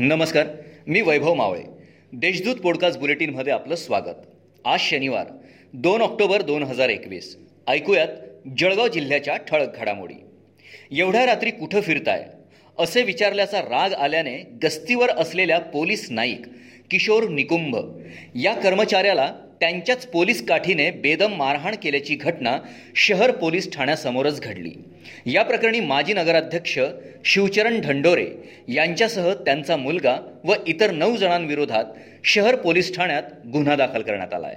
नमस्कार मी वैभव मावळे. देशदूत पॉडकास्ट बुलेटिनमध्ये आपलं स्वागत. आज शनिवार दोन ऑक्टोबर दोन हजार एकवीस. ऐकूयात जळगाव जिल्ह्याच्या ठळक घडामोडी. एवढ्या रात्री कुठं फिरताय? असे विचारल्याचा राग आल्याने गस्तीवर असलेल्या पोलीस नाईक किशोर निकुंभ या कर्मचाऱ्याला त्यांच्याच पोलीस काठीने बेदम मारहाण केल्याची घटना शहर पोलीस ठाण्यासमोरच घडली. या प्रकरणी माजी नगराध्यक्ष शिवचरण ढंडोरे यांच्यासह त्यांचा मुलगा व इतर नऊ जणांविरोधात शहर पोलीस ठाण्यात गुन्हा दाखल करण्यात आला आहे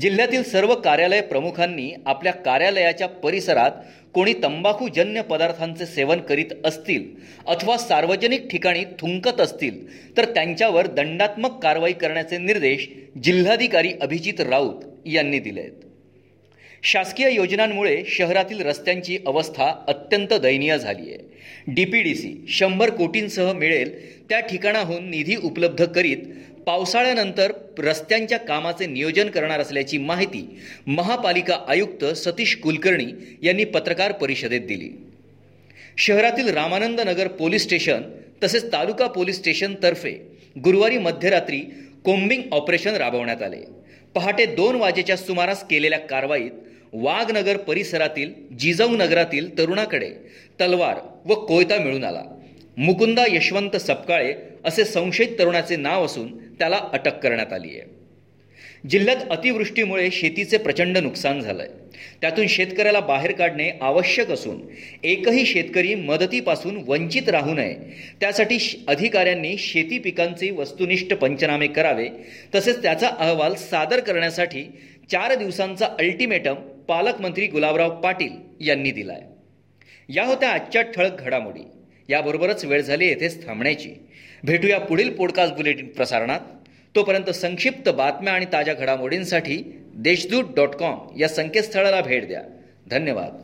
जिल्ह्यातील सर्व कार्यालय प्रमुखांनी आपल्या कार्यालयाच्या परिसरात कोणी तंबाखूजन्य पदार्थांचे सेवन करीत असतील अथवा सार्वजनिक ठिकाणी थुंकत असतील तर त्यांच्यावर दंडात्मक कारवाई करण्याचे निर्देश जिल्हाधिकारी अभिजित राऊत यांनी दिले आहेत शासकीय योजनांमुळे शहरातील रस्त्यांची अवस्था अत्यंत दयनीय झाली आहे डी पी डी सी शंभर कोटींसह मिळेल. त्या ठिकाणाहून निधी उपलब्ध करीत पावसाळ्यानंतर रस्त्यांच्या कामाचे नियोजन करणार असल्याची माहिती महापालिका आयुक्त सतीश कुलकर्णी यांनी पत्रकार परिषदेत दिली. शहरातील रामानंद नगर पोलीस स्टेशन तसेच तालुका पोलीस स्टेशनतर्फे गुरुवारी मध्यरात्री कोम्बिंग ऑपरेशन राबवण्यात आले. पहाटे दोन वाजेच्या सुमारास केलेल्या कारवाईत वाघनगर परिसरातील जिजाऊ नगरातील तरुणाकडे तलवार व कोयता मिळून आला. मुकुंदा यशवंत सपकाळे असे संशयित तरुणाचे नाव असून त्याला अटक करण्यात आली आहे. जिल्ह्यात अतिवृष्टीमुळे शेतीचे प्रचंड नुकसान झालंय. त्यातून शेतकऱ्याला बाहेर काढणे आवश्यक असून एकही शेतकरी मदतीपासून वंचित राहू नये. त्यासाठी अधिकाऱ्यांनी शेती पिकांचे वस्तुनिष्ठ पंचनामे करावे. तसेच त्याचा अहवाल सादर करण्यासाठी चार दिवसांचा अल्टिमेटम पालकमंत्री गुलाबराव पाटील यांनी दिलाय. या होत्या आजच्या ठळक घडामोडी. याबरोबरच वेळ झाली येथेच थांबण्याची. भेटूया पुढील पॉडकास्ट बुलेटिन प्रसारणात. तोपर्यंत संक्षिप्त बातम्या आणि ताज्या घडामोडींसाठी देशदूत डॉट कॉम या संकेतस्थळाला भेट द्या. धन्यवाद.